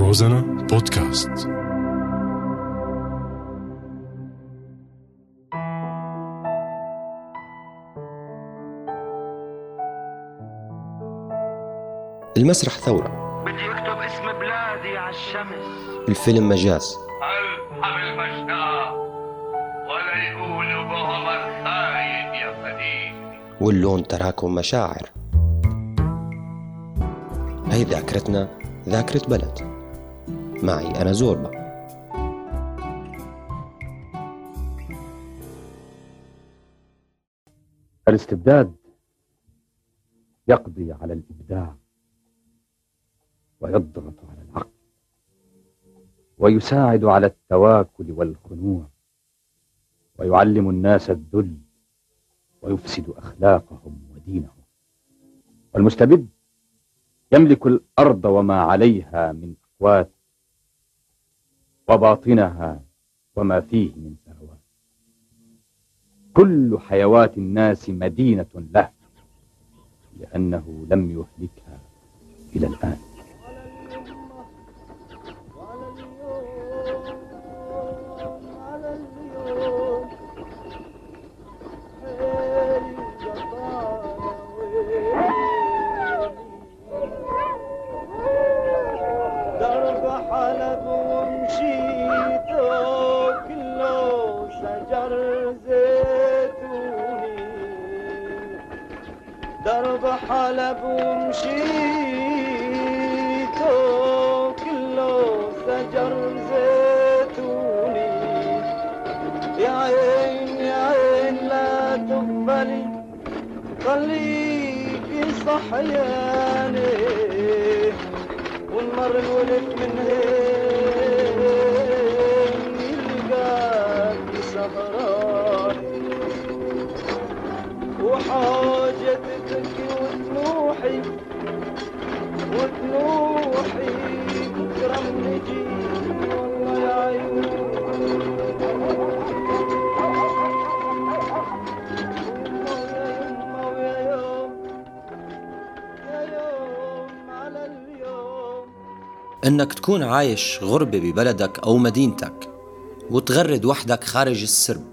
روزانا بودكاست. المسرح ثورة. بدي اكتب اسم بلادي على الشمس. الفيلم مجاز. ارحم المشتاق ولا يقولوا بعمر خاين يا فريد واللون تراكم مشاعر. هي ذاكرتنا ذاكرة بلد. معي أنا زوربا. الاستبداد يقضي على الإبداع ويضغط على العقل ويساعد على التواكل والخنوع ويعلم الناس الذل ويفسد أخلاقهم ودينهم. والمستبد يملك الأرض وما عليها من أقوات وباطنها وما فيه من ثروات. كل حيوات الناس مدينة له لأنه لم يهلكها إلى الآن. صحياني والمر وتنوحي وتنوحي بكرة نجي. إنك تكون عايش غربة ببلدك أو مدينتك وتغرد وحدك خارج السرب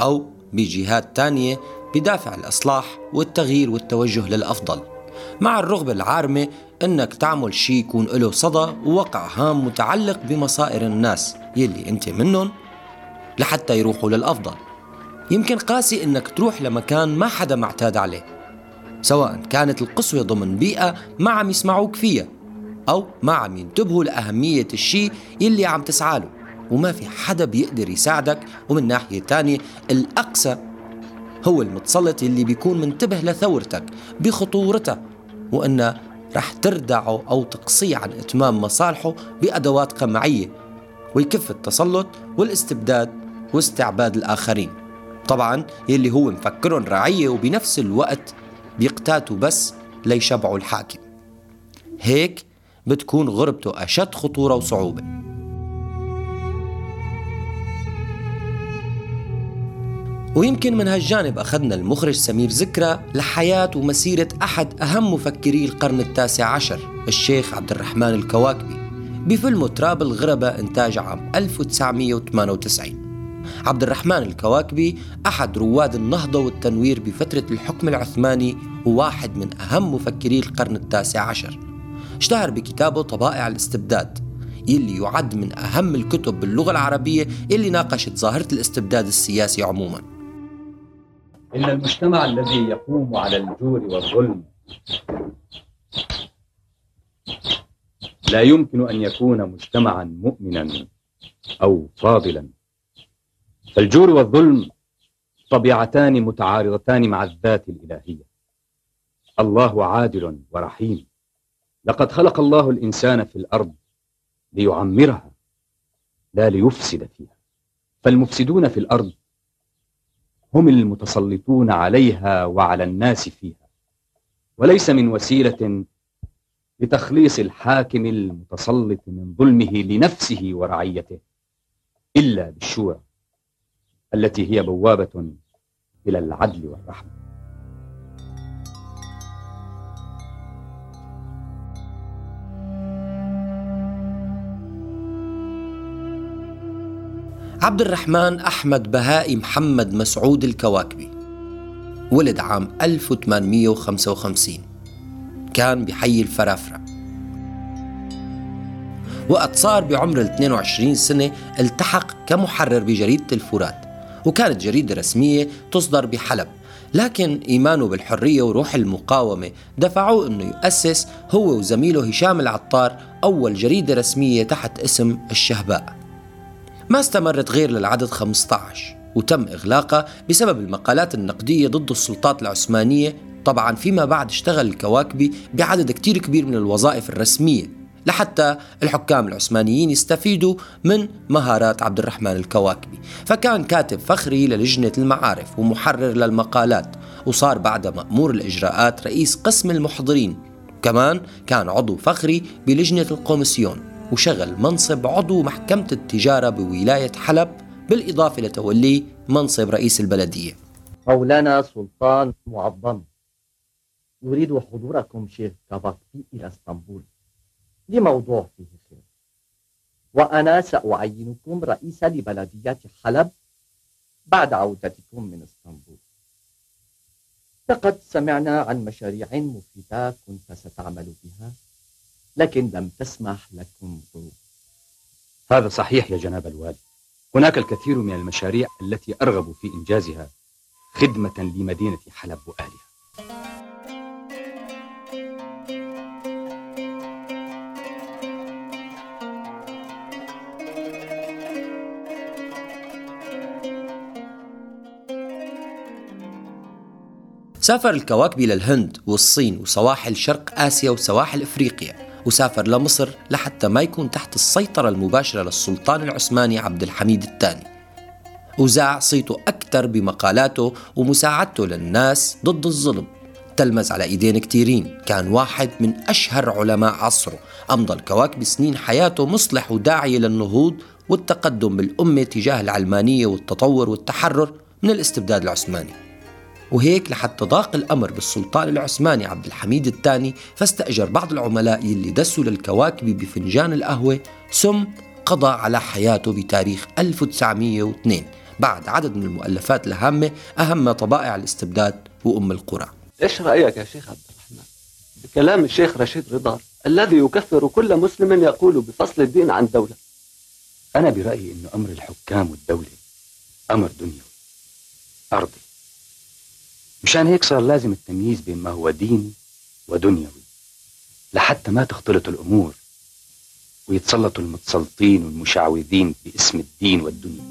أو بجهات تانية بدافع الإصلاح والتغيير والتوجه للأفضل. مع الرغبة العارمة إنك تعمل شي يكون له صدى ووقع هام متعلق بمصائر الناس يلي أنت منهم لحتى يروحوا للأفضل. يمكن قاسي إنك تروح لمكان ما حدا معتاد عليه سواء كانت القسوة ضمن بيئة ما عم يسمعوك فيها أو ما عم ينتبهوا لأهمية الشيء يلي عم تسعى له وما في حدا بيقدر يساعدك. ومن ناحية تانية الأقسى هو المتسلط اللي بيكون منتبه لثورتك بخطورتها وأنه رح تردعه أو تقصيه عن إتمام مصالحه بأدوات قمعية ويكف التسلط والاستبداد واستعباد الآخرين. طبعا يلي هو مفكرهم رعية وبنفس الوقت بيقتاتوا بس ليشبعوا الحاكم. هيك بتكون غربته أشد خطورة وصعوبة. ويمكن من هالجانب أخذنا المخرج سمير ذكرى لحياة ومسيرة أحد أهم مفكري القرن التاسع عشر الشيخ عبد الرحمن الكواكبي بفيلمه تراب الغربة إنتاج عام 1998 عبد الرحمن الكواكبي أحد رواد النهضة والتنوير بفترة الحكم العثماني وواحد من أهم مفكري القرن التاسع عشر. اشتهر بكتابه طبائع الاستبداد يلي يعد من أهم الكتب باللغة العربية اللي ناقشت ظاهرة الاستبداد السياسي عموما. إن المجتمع الذي يقوم على الجور والظلم لا يمكن أن يكون مجتمعا مؤمنا أو فاضلا. فالجور والظلم طبيعتان متعارضتان مع الذات الإلهية. الله عادل ورحيم. لقد خلق الله الإنسان في الأرض ليعمرها لا ليفسد فيها. فالمفسدون في الأرض هم المتسلطون عليها وعلى الناس فيها. وليس من وسيلة لتخليص الحاكم المتسلط من ظلمه لنفسه ورعيته إلا بالشورى التي هي بوابة إلى العدل والرحمة. عبد الرحمن أحمد بهائي محمد مسعود الكواكبي. ولد عام 1855 كان بحي الفرافرة. وقت صار بعمر ال 22 سنة التحق كمحرر بجريدة الفرات. وكانت جريدة رسمية تصدر بحلب. لكن إيمانه بالحرية وروح المقاومة دفعوه أنه يؤسس هو وزميله هشام العطار أول جريدة رسمية تحت اسم الشهباء. ما استمرت غير للعدد 15 وتم إغلاقها بسبب المقالات النقدية ضد السلطات العثمانية. طبعا فيما بعد اشتغل الكواكبي بعدد كتير كبير من الوظائف الرسمية لحتى الحكام العثمانيين يستفيدوا من مهارات عبد الرحمن الكواكبي. فكان كاتب فخري للجنة المعارف ومحرر للمقالات وصار بعد مأمور الإجراءات رئيس قسم المحضرين. كمان كان عضو فخري بلجنة القومسيون وشغل منصب عضو محكمة التجارة بولاية حلب بالإضافة لتوليه منصب رئيس البلدية. مولانا سلطان معظم يريد حضوركم شيخ كاباكبي إلى إسطنبول لموضوع فيه خير. وأنا سأعينكم رئيسا لبلدية حلب بعد عودتكم من إسطنبول. لقد سمعنا عن مشاريع مفيدة كنت ستعمل بها. لكن لم تسمح لكم. ظروف هذا صحيح يا جناب الوالي. هناك الكثير من المشاريع التي أرغب في إنجازها خدمة لمدينة حلب وأهلها. سافر الكواكبي للهند والصين وسواحل شرق آسيا وسواحل إفريقيا. وسافر لمصر لحتى ما يكون تحت السيطرة المباشرة للسلطان العثماني عبد الحميد الثاني. وزع صيته أكثر بمقالاته ومساعدته للناس ضد الظلم. تلمز على إيدين كتيرين كان واحد من أشهر علماء عصره. أمضى الكواكب سنين حياته مصلح وداعية للنهوض والتقدم بالأمة تجاه العلمانية والتطور والتحرر من الاستبداد العثماني. وهيك لحتى ضاق الأمر بالسلطان العثماني عبد الحميد الثاني فاستأجر بعض العملاء يلي دسوا للكواكب بفنجان القهوة سم قضى على حياته بتاريخ 1902 بعد عدد من المؤلفات الهامة أهم طبائع الاستبداد وأم القرى. إيش رأيك يا شيخ عبد الرحمن؟ بكلام الشيخ رشيد رضا الذي يكفر كل مسلم يقول بفصل الدين عن دولة. أنا برأيي أن أمر الحكام والدولة أمر دنيوي أرضي. مشان هيك صار لازم التمييز بين ما هو ديني ودنيوي لحتى ما تختلط الأمور ويتسلطوا المتسلطين والمشعوذين باسم الدين والدنيا.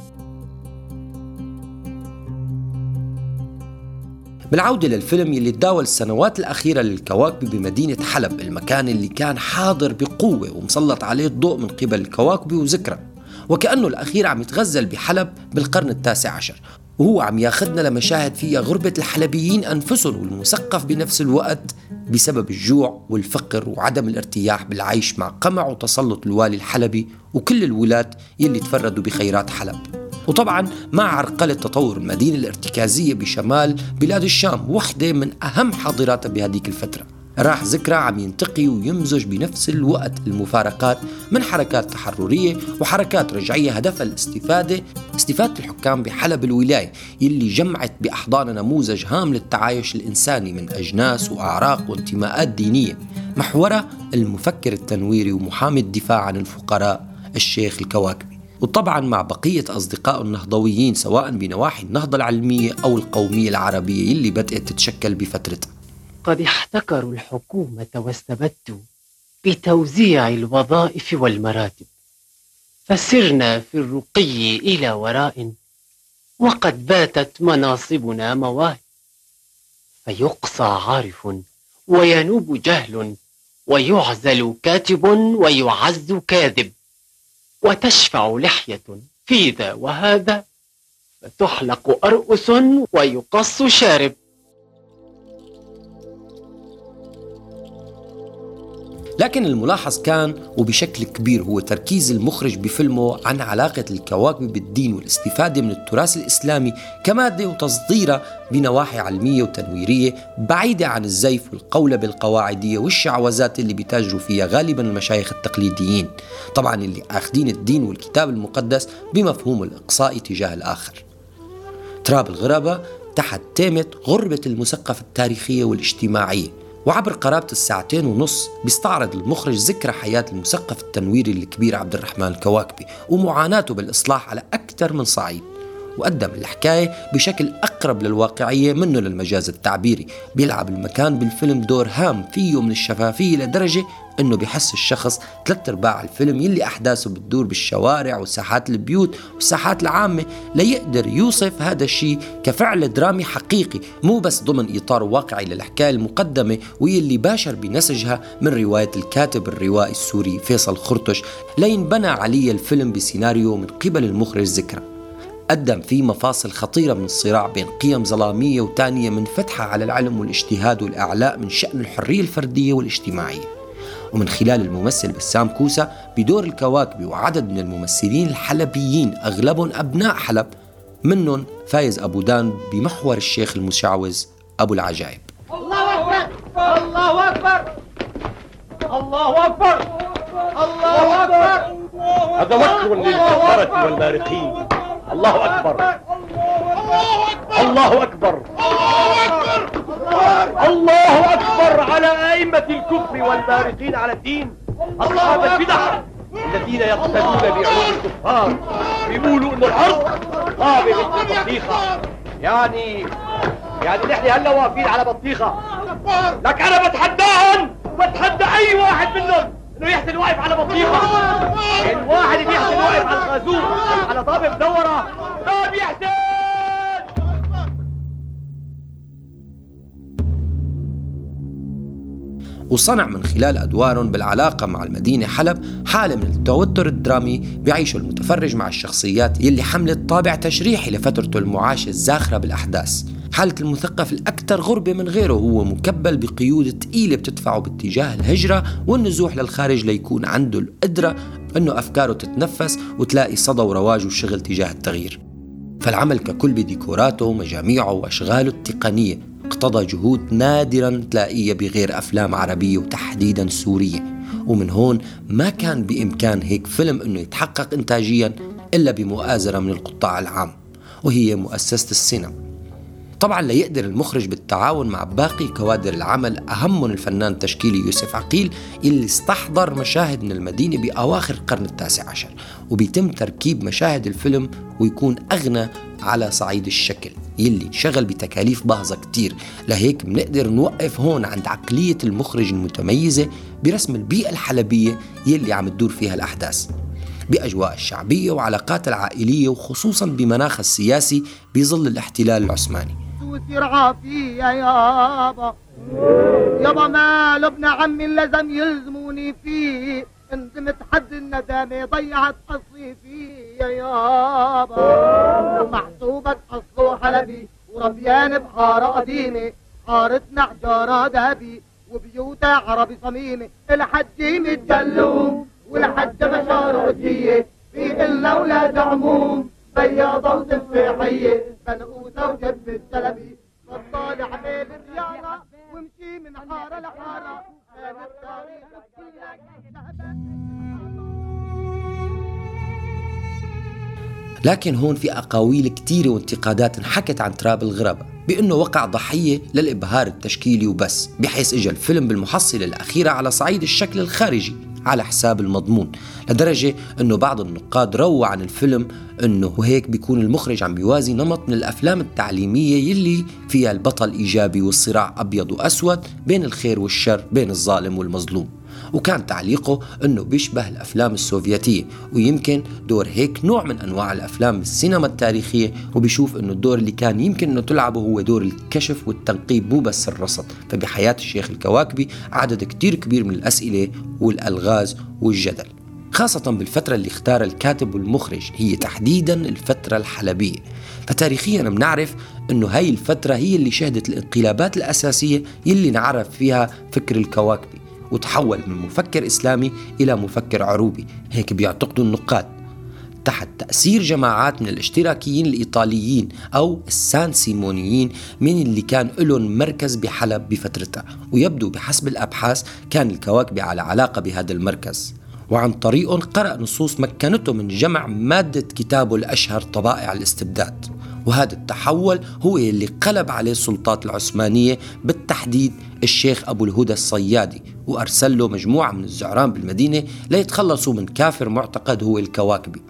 بالعودة للفيلم يلي تداول السنوات الأخيرة للكواكب بمدينة حلب المكان اللي كان حاضر بقوة ومسلط عليه الضوء من قبل الكواكب وذكرى. وكأنه الأخير عم يتغزل بحلب بالقرن التاسع عشر. وهو عم ياخدنا لمشاهد فيها غربة الحلبيين أنفسهم والمثقف بنفس الوقت بسبب الجوع والفقر وعدم الارتياح بالعيش مع قمع وتسلط الوالي الحلبي وكل الولاة يلي تفردوا بخيرات حلب. وطبعا مع عرقلة تطور المدينة الارتكازية بشمال بلاد الشام وحدة من أهم حاضراتها بهذيك الفترة. راح ذكرى عم ينتقي ويمزج بنفس الوقت المفارقات من حركات تحررية وحركات رجعية هدفها الاستفادة استفادة الحكام بحلب الولاية يلي جمعت بأحضانها نموذج هام للتعايش الإنساني من أجناس وأعراق وانتماءات دينية. محورها المفكر التنويري ومحامي الدفاع عن الفقراء الشيخ الكواكبي. وطبعا مع بقية أصدقائه النهضويين سواء بنواحي النهضة العلمية أو القومية العربية يلي بدأت تتشكل بفترتها قد احتكروا الحكومة واستبدوا بتوزيع الوظائف والمراتب. فسرنا في الرقي إلى وراء وقد باتت مناصبنا مواهب. فيقصى عارف وينوب جهل ويعزل كاتب ويعز كاذب. وتشفع لحية في ذا وهذا. فتحلق أرؤس ويقص شارب. لكن الملاحظ كان وبشكل كبير هو تركيز المخرج بفيلمه عن علاقة الكواكب بالدين والاستفادة من التراث الإسلامي كمادة وتصديرها بنواحي علمية وتنويرية بعيدة عن الزيف والقولبة القواعدية والشعوذات اللي بيتاجروا فيها غالبا المشايخ التقليديين طبعا اللي أخذين الدين والكتاب المقدس بمفهوم الإقصاء تجاه الآخر. تراب الغرابة تحت تيمة غربة المثقف التاريخية والاجتماعية وعبر قرابة الساعتين ونص بيستعرض المخرج ذكرى حياة المثقف التنويري الكبير عبد الرحمن الكواكبي ومعاناته بالإصلاح على أكثر من صعيد. وقدم الحكاية بشكل أقرب للواقعية منه للمجاز التعبيري. بيلعب المكان بالفيلم دور هام فيه من الشفافية لدرجة إنه بيحس الشخص ثلاث أرباع الفيلم يلي أحداثه بتدور بالشوارع وساحات البيوت والساحات العامة ليقدر يوصف هذا الشيء كفعل درامي حقيقي مو بس ضمن إطار واقعي للحكاية المقدمة واللي باشر بنسجها من رواية الكاتب الروائي السوري فيصل خرطش لينبنى عليه الفيلم بسيناريو من قبل المخرج ذكرى. قدم فيه مفاصل خطيرة من الصراع بين قيم ظلامية وتانية من فتحة على العلم والاجتهاد والإعلاء من شأن الحرية الفردية والاجتماعية. ومن خلال الممثل بسام كوسة بدور الكواكبي وعدد من الممثلين الحلبيين أغلبهم أبناء حلب. منهم فايز أبو دان بمحور الشيخ المشعوذ أبو العجائب. الله أكبر! الله أكبر! الله أكبر! الله أكبر! هذا وكر للكفرة والمارقين الله أكبر! الله أكبر. الله أكبر على أئمة الكفر والمارقين على الدين. أصحاب البدع الذين يقتدون بعلوم الكفار بيقولوا إن الأرض. قابلة للبطيخة يعني يعني نحن هلا واقفين على بطيخة. لك أنا بتحداهم. بتحدى أي واحد منهم إنه يحسن واقف على بطيخة. الواحد اللي يحسن واقف على الغازوق على طابق مدوره ما بيحسن. وصنع من خلال أدوارهم بالعلاقة مع المدينة حلب حالة من التوتر الدرامي بيعيشه المتفرج مع الشخصيات يلي حملت طابع تشريحي لفترته المعاشة الزاخرة بالأحداث. حالة المثقف الأكثر غربة من غيره هو مكبل بقيود ثقيلة بتدفعه باتجاه الهجرة والنزوح للخارج ليكون عنده القدرة أنه أفكاره تتنفس وتلاقي صدى ورواج وشغل تجاه التغيير. فالعمل ككل بديكوراته ومجاميعه وأشغاله التقنية اقتضى جهود نادرا تلاقيها بغير أفلام عربية وتحديدا سورية. ومن هون ما كان بإمكان هيك فيلم أنه يتحقق إنتاجيا إلا بمؤازرة من القطاع العام وهي مؤسسة السينما. طبعا ليقدر المخرج بالتعاون مع باقي كوادر العمل أهمهم الفنان التشكيلي يوسف عقيل اللي استحضر مشاهد من المدينة بأواخر القرن التاسع عشر. وبيتم تركيب مشاهد الفيلم ويكون أغنى على صعيد الشكل يلي انشغل بتكاليف باهظة كتير. لهيك بنقدر نوقف هون عند عقلية المخرج المتميزة برسم البيئة الحلبية يلي عم تدور فيها الأحداث. بأجواء الشعبية وعلاقات العائلية وخصوصا بمناخ السياسي بظل الاحتلال العثماني. ويصير عافية يابا يابا مال ابن عمي لازم يلزموني فيه. انزمت حد الندامة ضيعت أصلي فيه يابا. ومحسوبك أصله حلبي وربيان بحارة قديمة. حارتنا حجارة دهبي وبيوتها عربي صميمة الحجي متجلوم والحجة مشارة وجية في إلا أولاد عموم بياضة وتفاحية بنقوسة وجب السلبي بطالع بين الرياضة وامشي من كانت تاريخ لكن هون في أقاويل كتيرة وانتقادات انحكت عن تراب الغربة بأنه وقع ضحية للإبهار التشكيلي وبس بحيث إجا الفيلم بالمحصلة الأخيرة على صعيد الشكل الخارجي. على حساب المضمون لدرجة أنه بعض النقاد رووا عن الفيلم أنه هيك بيكون المخرج عم بيوازي نمط من الأفلام التعليمية يلي فيها البطل إيجابي والصراع أبيض وأسود بين الخير والشر بين الظالم والمظلوم. وكان تعليقه إنه بيشبه الأفلام السوفيتية ويمكن دور هيك نوع من أنواع الأفلام بالسينما التاريخية وبيشوف إنه الدور اللي كان يمكن إنه تلعبه هو دور الكشف والتنقيب مو بس الرصد. فبحياة الشيخ الكواكبي عدد كتير كبير من الأسئلة والألغاز والجدل خاصة بالفترة اللي اختار الكاتب والمخرج هي تحديدا الفترة الحلبية. فتاريخيا بنعرف إنه هاي الفترة هي اللي شهدت الانقلابات الأساسية يلي نعرف فيها فكر الكواكبي. وتحول من مفكر إسلامي إلى مفكر عروبي. هيك بيعتقدوا النقاد. تحت تأثير جماعات من الاشتراكيين الإيطاليين أو السان سيمونيين من اللي كان لهم مركز بحلب بفترتها ويبدو بحسب الأبحاث كان الكواكبي على علاقة بهذا المركز. وعن طريقهم قرأ نصوص مكنته من جمع مادة كتابه الأشهر طبائع الاستبداد. وهذا التحول هو اللي قلب عليه السلطات العثمانية بالتحديد الشيخ أبو الهدى الصيادي وأرسل له مجموعة من الزعران بالمدينة ليتخلصوا من كافر معتقد هو الكواكبي.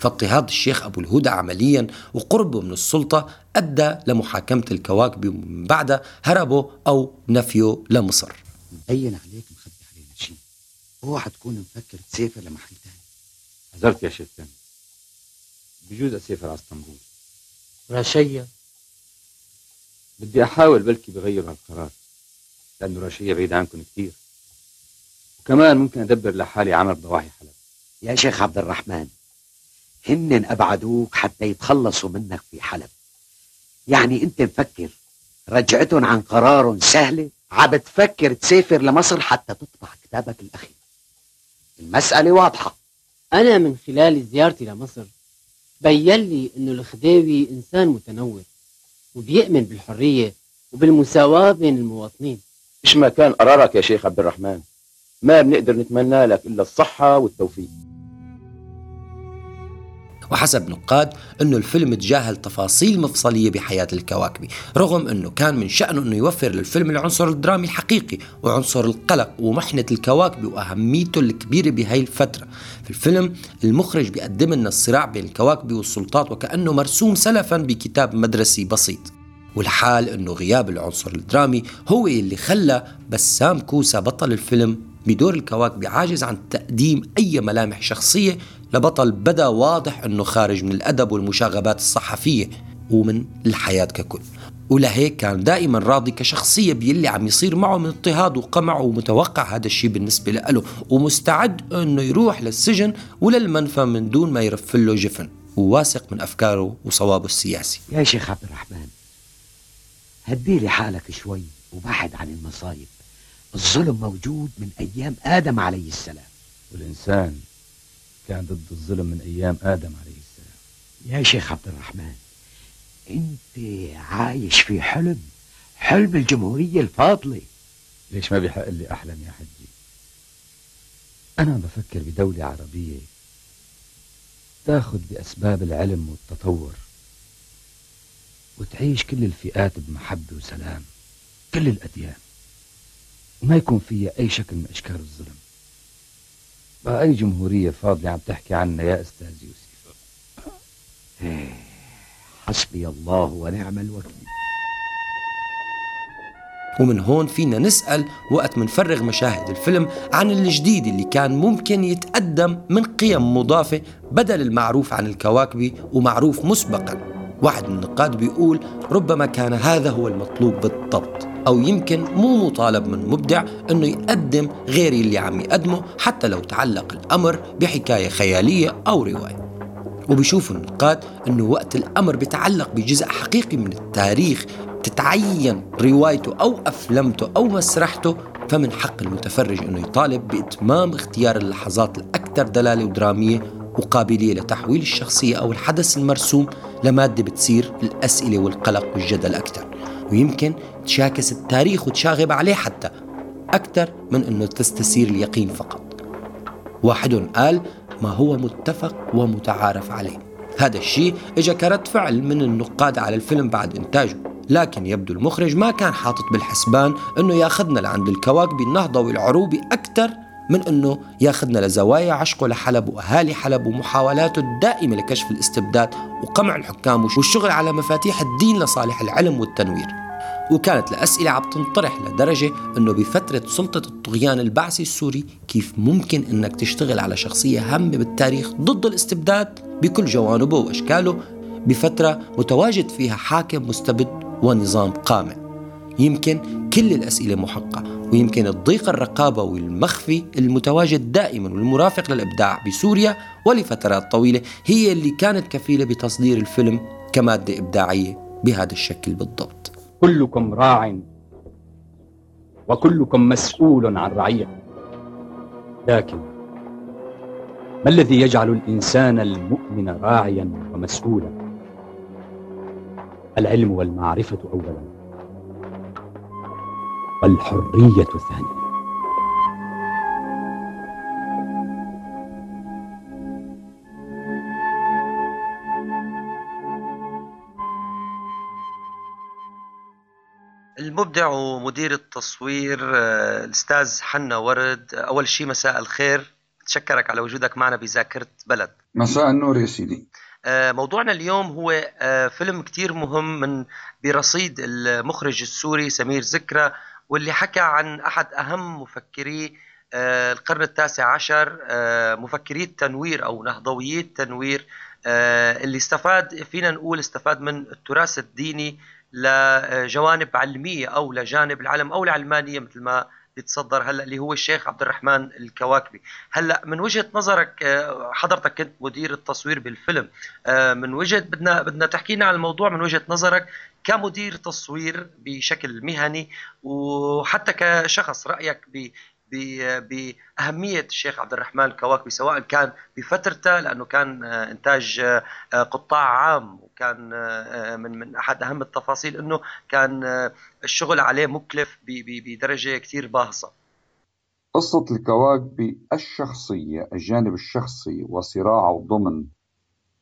فاضطهاد الشيخ أبو الهدى عمليا وقربه من السلطة أدى لمحاكمة الكواكبي ومن بعدها هربوا أو نفيه لمصر. عليك اوعى تكون مفكر تسافر لمحل تاني. حذرت يا شيخ كان بجوز أسافر على إسطنبول. رشية بدي أحاول بلكي بغير هالقرار لأنه رشية بعيد عنكم كثير. وكمان ممكن أدبر لحالي عمل بضواحي حلب. يا شيخ عبد الرحمن هن أبعدوك حتى يتخلصوا منك في حلب. يعني أنت مفكر رجعتهم عن قرارهم سهلة عم تفكر تسافر لمصر حتى تطبع كتابك الأخير. المسألة واضحة. أنا من خلال زيارتي لمصر بين لي إنه الخديوي إنسان متنور وبيؤمن بالحرية وبالمساواة بين المواطنين. إيش ما كان قرارك يا شيخ عبد الرحمن؟ ما بنقدر نتمنى لك إلا الصحة والتوفيق. وحسب نقاد إنه الفيلم تجاهل تفاصيل مفصلية بحياة الكواكبي رغم إنه كان من شأنه إنه يوفر للفيلم العنصر الدرامي الحقيقي وعنصر القلق ومحنة الكواكبي وأهميته الكبيرة بهي الفترة. في الفيلم المخرج بيقدم لنا الصراع بين الكواكبي والسلطات وكأنه مرسوم سلفا بكتاب مدرسي بسيط. والحال إنه غياب العنصر الدرامي هو اللي خلى بسام كوسا بطل الفيلم بدور الكواكبي عاجز عن تقديم أي ملامح شخصية لبطل بدا واضح أنه خارج من الأدب والمشاغبات الصحفية ومن الحياة ككل. ولهيك كان دائما راضي كشخصية باللي عم يصير معه من اضطهاد وقمع ومتوقع هذا الشيء بالنسبة له ومستعد أنه يروح للسجن وللمنفى من دون ما يرفل له جفن وواثق من أفكاره وصوابه السياسي يا شيخ عبد الرحمن هديلي حالك شوي وبعد عن المصايب. الظلم موجود من أيام آدم عليه السلام. والإنسان كان ضد الظلم من أيام آدم عليه السلام. يا شيخ عبد الرحمن أنت عايش في حلم حلم الجمهورية الفاضلة. ليش ما بيحق لي أحلم يا حجي؟ أنا بفكر بدولة عربية تاخذ بأسباب العلم والتطور وتعيش كل الفئات بمحبة وسلام كل الأديان. وما يكون فيها أي شكل من أشكال الظلم. بقى أي جمهورية فاضلة عم تحكي عنها يا أستاذ يوسف؟ إيه، حسبي الله ونعم الوكيل. ومن هون فينا نسأل وقت منفرغ مشاهد الفيلم عن الجديد اللي كان ممكن يتقدم من قيم مضافة بدل المعروف عن الكواكبي ومعروف مسبقا. واحد من النقاد بيقول ربما كان هذا هو المطلوب بالضبط. أو يمكن مو مطالب من مبدع أنه يقدم غير اللي عم يقدمه حتى لو تعلق الأمر بحكاية خيالية أو رواية. وبيشوفوا النقاد أنه وقت الأمر بيتعلق بجزء حقيقي من التاريخ تتعين روايته أو أفلمته أو مسرحته فمن حق المتفرج أنه يطالب بإتمام اختيار اللحظات الأكثر دلالة ودرامية وقابلية لتحويل الشخصية أو الحدث المرسوم لمادة بتصير الأسئلة والقلق والجدل أكثر. ويمكن تشاكس التاريخ وتشاغب عليه حتى أكثر من أنه تستثير اليقين فقط. واحد قال ما هو متفق ومتعارف عليه. هذا الشيء اجى كرد فعل من النقاد على الفيلم بعد إنتاجه. لكن يبدو المخرج ما كان حاطط بالحسبان إنه ياخذنا لعند الكواكب النهضة والعروبه أكثر من أنه ياخذنا لزوايا عشقه لحلب وأهالي حلب ومحاولاته الدائمة لكشف الاستبداد وقمع الحكام والشغل على مفاتيح الدين لصالح العلم والتنوير. وكانت الأسئلة عم تنطرح لدرجة أنه بفترة سلطة الطغيان البعثي السوري كيف ممكن أنك تشتغل على شخصية هامة بالتاريخ ضد الاستبداد بكل جوانبه وأشكاله بفترة متواجد فيها حاكم مستبد ونظام قامع يمكن كل الأسئلة محقة ويمكن الضيق الرقابة والمخفي المتواجد دائما والمرافق للإبداع بسوريا ولفترات طويلة هي اللي كانت كفيلة بتصدير الفيلم كمادة إبداعية بهذا الشكل بالضبط. كلكم راع وكلكم مسؤول عن رعية. لكن ما الذي يجعل الإنسان المؤمن راعيا ومسؤولا؟ العلم والمعرفة أولا. والحرية ثانيا المبدع ومدير التصوير آه، الأستاذ حنا ورد أول شيء مساء الخير. تشكرك على وجودك معنا بذاكرة بلد. مساء النور يا سيدي. آه، موضوعنا اليوم هو آه، فيلم كتير مهم من برصيد المخرج السوري سمير زكرة واللي حكى عن أحد أهم مفكري القرن التاسع عشر مفكري التنوير أو نهضويي التنوير اللي استفاد فينا نقول استفاد من التراث الديني لجوانب علمية أو لجانب العلم أو العلمانية مثل ما بيتصدر هلا اللي هو الشيخ عبد الرحمن الكواكبي. هلا من وجهة نظرك آه، حضرتك كنت مدير التصوير بالفيلم آه، من وجهة بدنا بدنا تحكينا عن الموضوع من وجهة نظرك كمدير تصوير بشكل مهني وحتى كشخص رأيك باهميه الشيخ عبد الرحمن الكواكبي سواء كان بفترته لأنه كان آه، إنتاج آه، قطاع عام وكان آه، من من أحد أهم التفاصيل إنه كان الشغل عليه مكلف بدرجة كثير باهظة. قصة الكواكبي الشخصية الجانب الشخصي وصراعه ضمن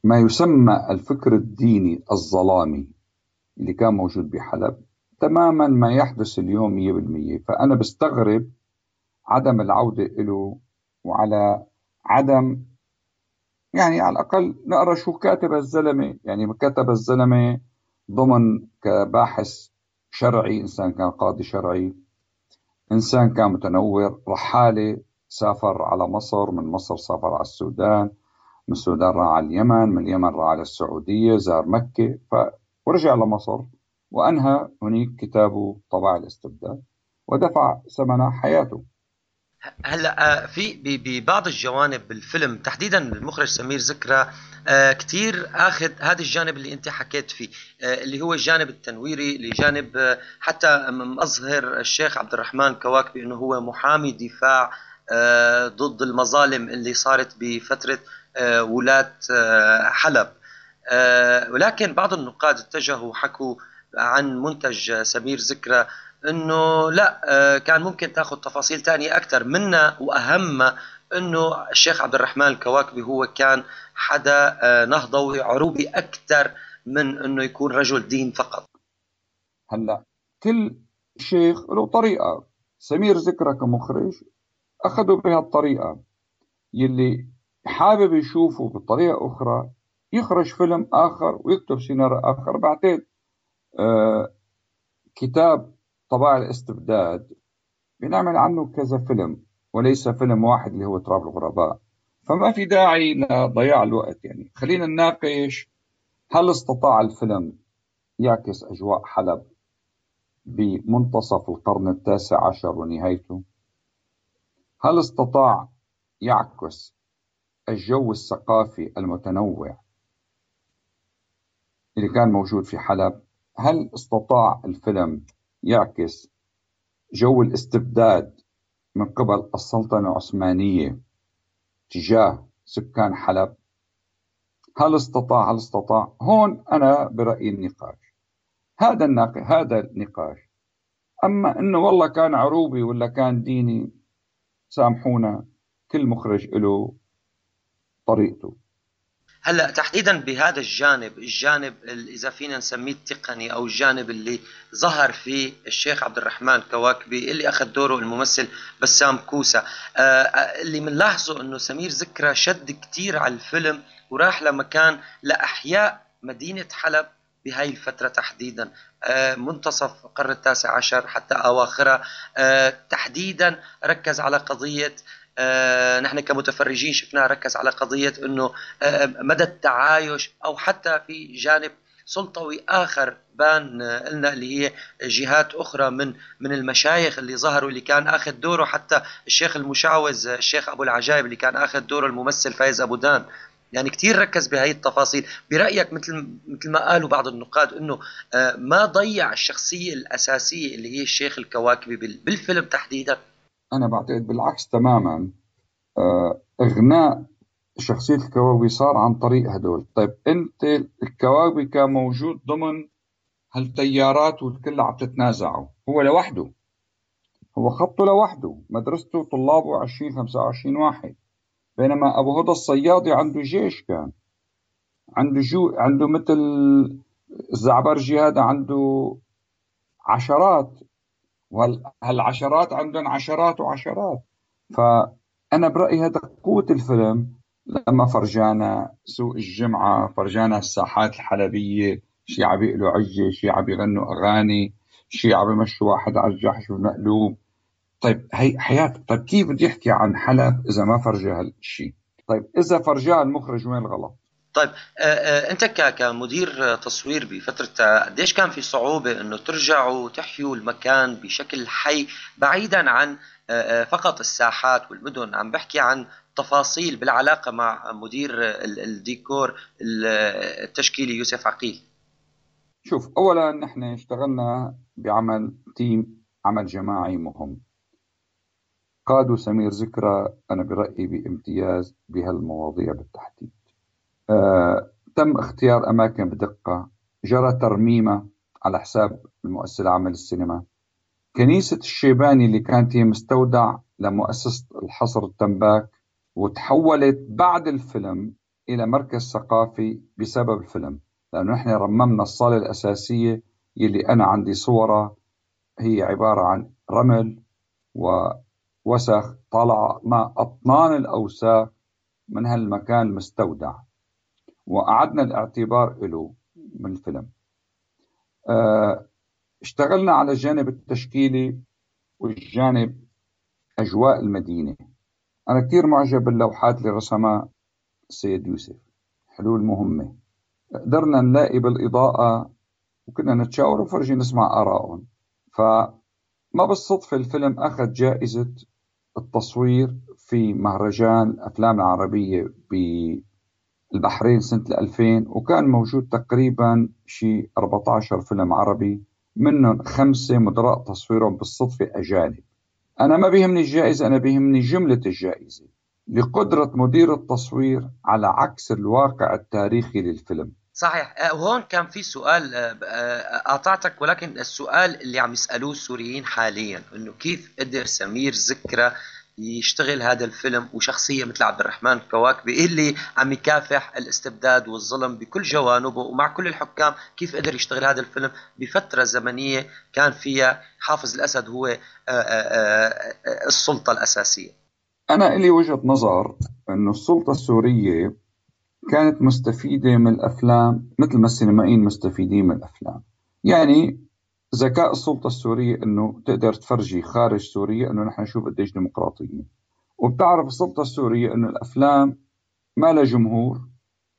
ما يسمى الفكر الديني الظلامي اللي كان موجود بحلب تماما ما يحدث اليوم 100% فأنا بستغرب عدم العودة له وعلى عدم يعني على الأقل نقرأ شو كاتب الزلمة. يعني كتب الزلمة ضمن كباحث شرعي إنسان كان قاضي شرعي إنسان كان متنور رحالة سافر على مصر من مصر سافر على السودان من السودان راح على اليمن من اليمن راح على السعودية زار مكة ف... ورجع لمصر وأنهى هناك كتابه طبع الاستبداد ودفع ثمن حياته. هلا آه، في ببعض الجوانب بالفيلم تحديدا المخرج سمير ذكرى آه، كثير آخذ هذا الجانب اللي أنت حكيت فيه آه، اللي هو الجانب التنويري لجانب حتى مظهر الشيخ عبد الرحمن كواكبي انه هو محامي دفاع ضد المظالم اللي صارت بفترة ولاة حلب. ولكن بعض النقاد اتجهوا وحكوا عن منتج سمير ذكرى إنه لا آه، كان ممكن تاخذ تفاصيل ثانية أكثر منها وأهم إنه الشيخ عبد الرحمن الكواكبي هو كان حدا آه، نهضوي عروبي أكثر من إنه يكون رجل دين فقط. هلا كل شيخ له طريقة. سمير ذكرى كمخرج اخذوا بهالطريقة. يلي حابب يشوفه بطريقة أخرى يخرج فيلم آخر ويكتب سيناريو آخر. بعتقد آه كتاب طباع الاستبداد. بنعمل عنه كذا فيلم وليس فيلم واحد اللي هو تراب الغرباء. فما في داعي لضياع الوقت يعني. خلينا نناقش هل استطاع الفيلم يعكس أجواء حلب بمنتصف القرن التاسع عشر ونهايته؟ هل استطاع يعكس الجو الثقافي المتنوع اللي كان موجود في حلب؟ هل استطاع الفيلم يعكس جو الاستبداد من قبل السلطنة العثمانية تجاه سكان حلب. هل استطاع؟ هل استطاع؟ هون أنا برأيي النقاش. هذا النقاش هذا النقاش. أما أنه والله كان عروبي ولا كان ديني سامحونا كل مخرج له طريقته. هلا تحديدا بهذا الجانب الجانب إذا فينا نسميه التقني أو الجانب اللي ظهر فيه الشيخ عبد الرحمن كواكبي اللي أخذ دوره الممثل بسام كوسا آه, آه، اللي بنلاحظه إنه سمير ذكرى شد كثير على الفيلم وراح لمكان لأحياء مدينة حلب بهاي الفترة تحديدا. آه منتصف القرن التاسع عشر حتى أواخرها. آه تحديدا ركز على قضية نحن كمتفرجين شفناه ركز على قضية أنه آه، مدى التعايش أو حتى في جانب سلطوي آخر بان آه، لنا اللي هي جهات أخرى من من المشايخ اللي ظهروا اللي كان أخذ دوره حتى الشيخ المشعوذ الشيخ أبو العجائب اللي كان أخذ دوره الممثل فايز أبو دان. يعني كثير ركز بهي التفاصيل. برأيك مثل مثل ما قالوا بعض النقاد إنه ما ضيع الشخصية الأساسية اللي هي الشيخ الكواكبي بالفيلم تحديدا؟ أنا بعتقد بالعكس تماما آه، إغناء شخصية الكواكبي صار عن طريق هدول. طيب أنت الكواكبي كان موجود ضمن هالتيارات والكل عم تتنازعوا هو لوحده. هو خطه لوحده. مدرسته طلابه 20 25 واحد. بينما أبو هدى الصيادي عنده جيش كان. عنده جو عنده مثل الزعبرجي هذا عنده عشرات وهالعشرات عندهم عشرات وعشرات. فأنا برأيي هذا قوة الفيلم لما فرجانا سوق الجمعة فرجانا الساحات الحلبية شي عم يقلوا عجة شي عم يغنوا أغاني شي عم يمشوا واحد على الجحش والمقلوب طيب هي حياتك طيب كيف بدي يحكي عن حلب إذا ما فرجى هالشيء طيب إذا فرجاه المخرج وين الغلط؟ طيب آه، آه، انت كمدير تصوير بفترة قديش كان في صعوبة انه ترجعوا تحيوا المكان بشكل حي بعيدا عن آه، فقط الساحات والمدن؟ عم بحكي عن تفاصيل بالعلاقة مع مدير الديكور التشكيلي يوسف عقيل. شوف اولا نحن اشتغلنا بعمل تيم عمل جماعي مهم. قادوا سمير ذكرى أنا برأيي بامتياز بهالمواضيع بالتحديد. آه، تم اختيار أماكن بدقة جرى ترميمها على حساب المؤسسة العامة للسينما. كنيسة الشيباني اللي كانت هي مستودع لمؤسسة الحصر التنباك وتحولت بعد الفيلم إلى مركز ثقافي بسبب الفيلم لأنه نحن رممنا الصالة الأساسية يلي أنا عندي صورة هي عبارة عن رمل ووسخ طالع ما أطنان الأوساخ من هالمكان المستودع وأعدنا الاعتبار له من الفيلم آه، اشتغلنا على الجانب التشكيلي والجانب أجواء المدينة. أنا كثير معجب باللوحات اللي رسمها السيد يوسف. حلول مهمة. قدرنا نلاقي بالإضاءة وكنا نتشاور وفرجي نسمع آرائهم. فما بالصدفة الفيلم أخذ جائزة التصوير في مهرجان الأفلام العربية البحرين سنة 2000 وكان موجود تقريبا شي 14 فيلم عربي منهم خمسة مدراء تصويرهم بالصدفة أجانب. أنا ما بيهمني الجائزة أنا بيهمني جملة الجائزة. لقدرة مدير التصوير على عكس الواقع التاريخي للفيلم. صحيح. آه، وهون كان في سؤال آه، آه، قاطعتك ولكن السؤال اللي عم يسألوه السوريين حاليا إنه كيف قدر سمير ذكرى يشتغل هذا الفيلم وشخصية مثل عبد الرحمن الكواكبي اللي عم يكافح الاستبداد والظلم بكل جوانبه ومع كل الحكام كيف قدر يشتغل هذا الفيلم بفترة زمنية كان فيها حافظ الأسد هو آه، آه، آه، السلطة الأساسية. أنا إلي وجهة نظر أنه السلطة السورية كانت مستفيدة من الأفلام مثل ما السينمائيين مستفيدين من الأفلام. يعني ذكاء السلطة السورية أنه تقدر تفرجي خارج سوريا أنه نحن نشوف قديش ديمقراطيين وبتعرف السلطة السورية أنه الأفلام ما لها جمهور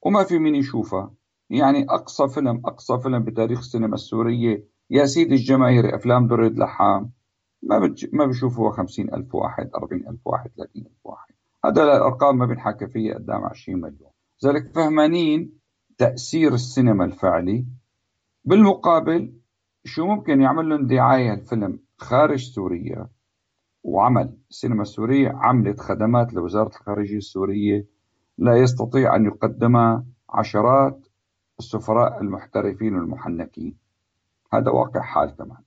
وما في مين يشوفها. يعني أقصى فيلم أقصى فيلم بتاريخ السينما السورية يا سيدي الجماهيري أفلام دريد لحام. ما بتج... ما خمسين ألف واحد أربعين ألف واحد ثلاثين ألف واحد. هذا الأرقام ما بنحكى فيها قدام عشرين مليون. لذلك فهمانين تأثير السينما الفعلي بالمقابل شو ممكن يعمل لهم دعاية الفيلم خارج سوريا وعمل السينما السورية عملت خدمات لوزارة الخارجية السورية لا يستطيع أن يقدمها عشرات السفراء المحترفين والمحنكين. هذا واقع حال كمان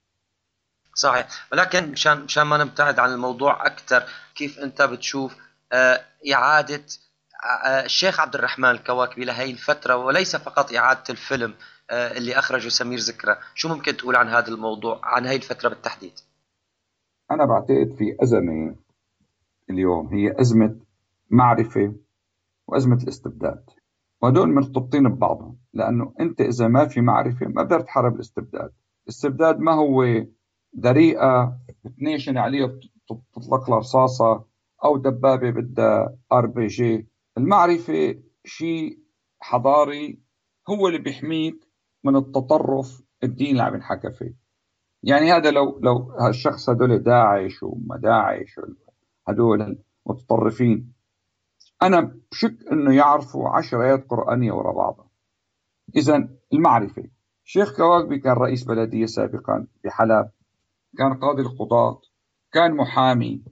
صحيح. ولكن مشان مشان ما نبتعد عن الموضوع أكثر كيف أنت بتشوف آه، إعادة آه، الشيخ عبد الرحمن الكواكبي لهي الفترة وليس فقط إعادة الفيلم آه، اللي أخرجه سمير ذكرى شو ممكن تقول عن هذا الموضوع عن هاي الفترة بالتحديد؟ أنا بعتقد في أزمة اليوم هي أزمة معرفة وأزمة الاستبداد. وهدول مرتبطين ببعضهم لأنه أنت إذا ما في معرفة ما بتقدر تحارب الاستبداد. الاستبداد ما هو دريئة بتنيشن عليها بتطلق لها رصاصة أو دبابة بدها آر بي جي. المعرفة شيء حضاري هو اللي بيحميك من التطرف الديني اللي عم ينحكى فيه. يعني هذا لو لو هالشخص هدول داعش وما داعش هدول المتطرفين أنا بشك إنه يعرفوا عشر آيات قرآنية ورا بعضها. إذا المعرفة شيخ كواكبي كان رئيس بلدية سابقا بحلب كان قاضي القضاة كان محامي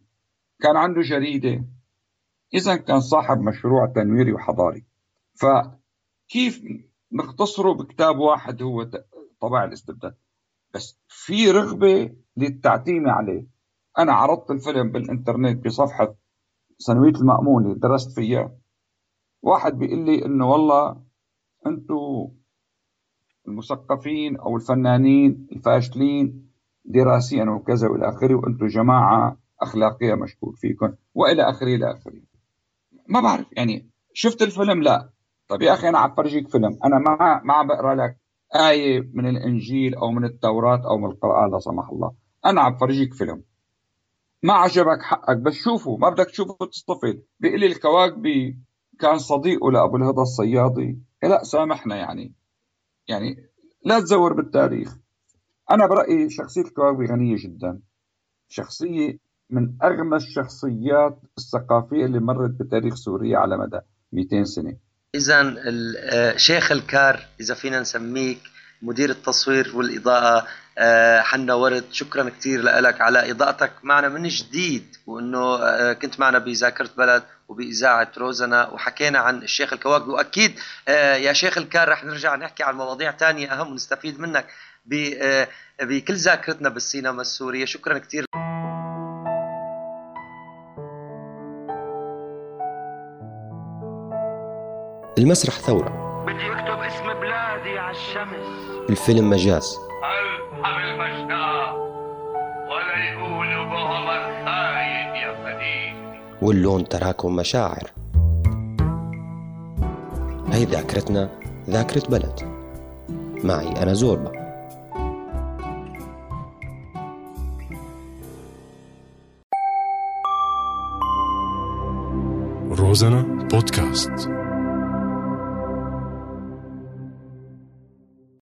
كان عنده جريدة إذا كان صاحب مشروع تنويري وحضاري. فكيف نختصره بكتاب واحد هو طبع الاستبداد. بس في رغبة للتعتيم عليه. أنا عرضت الفيلم بالإنترنت بصفحة سنوية المأمونة درست فيها. واحد بيقول لي إنه والله أنتوا المثقفين أو الفنانين الفاشلين دراسيا وكذا وإلى آخره وأنتم جماعة أخلاقية مشكوك فيكم وإلى آخره إلى آخره. ما بعرف يعني شفت الفيلم؟ لا. طيب يا أخي أنا عم فرجيك فيلم. أنا ما ما عم بقرأ لك آية من الإنجيل أو من التوراة أو من القرآن لا سمح الله. أنا عم فرجيك فيلم. ما عجبك حقك بس شوفه. ما بدك تشوفه تصطفل بيقول لي الكواكبي كان صديقه لأبو الهضى الصيادي. إيه لا سامحنا يعني. يعني لا تزور بالتاريخ. أنا برأيي شخصية الكواكبي غنية جدا. شخصية من أغنى الشخصيات الثقافية اللي مرت بتاريخ سوريا على مدى 200 سنة. إذا آه، شيخ الكار إذا فينا نسميك مدير التصوير والإضاءة آه، حنا ورد شكرا كثير لك على إضاءتك. معنا من جديد وأنه آه، كنت معنا بذاكرة بلد وبإذاعة روزنا وحكينا عن الشيخ الكواكبي وأكيد يا شيخ الكار رح نرجع نحكي عن مواضيع تانية أهم ونستفيد منك بكل ذاكرتنا بالسينما السورية. شكرا كثير المسرح ثورة. بدي اكتب اسم بلادي على الشمس. الفيلم مجاز. الحم المشتاق ولا يقولوا بعمر خاين يا فديد واللون تراكم مشاعر. هي ذاكرتنا ذاكرة بلد. معي أنا زوربا. روزانا بودكاست.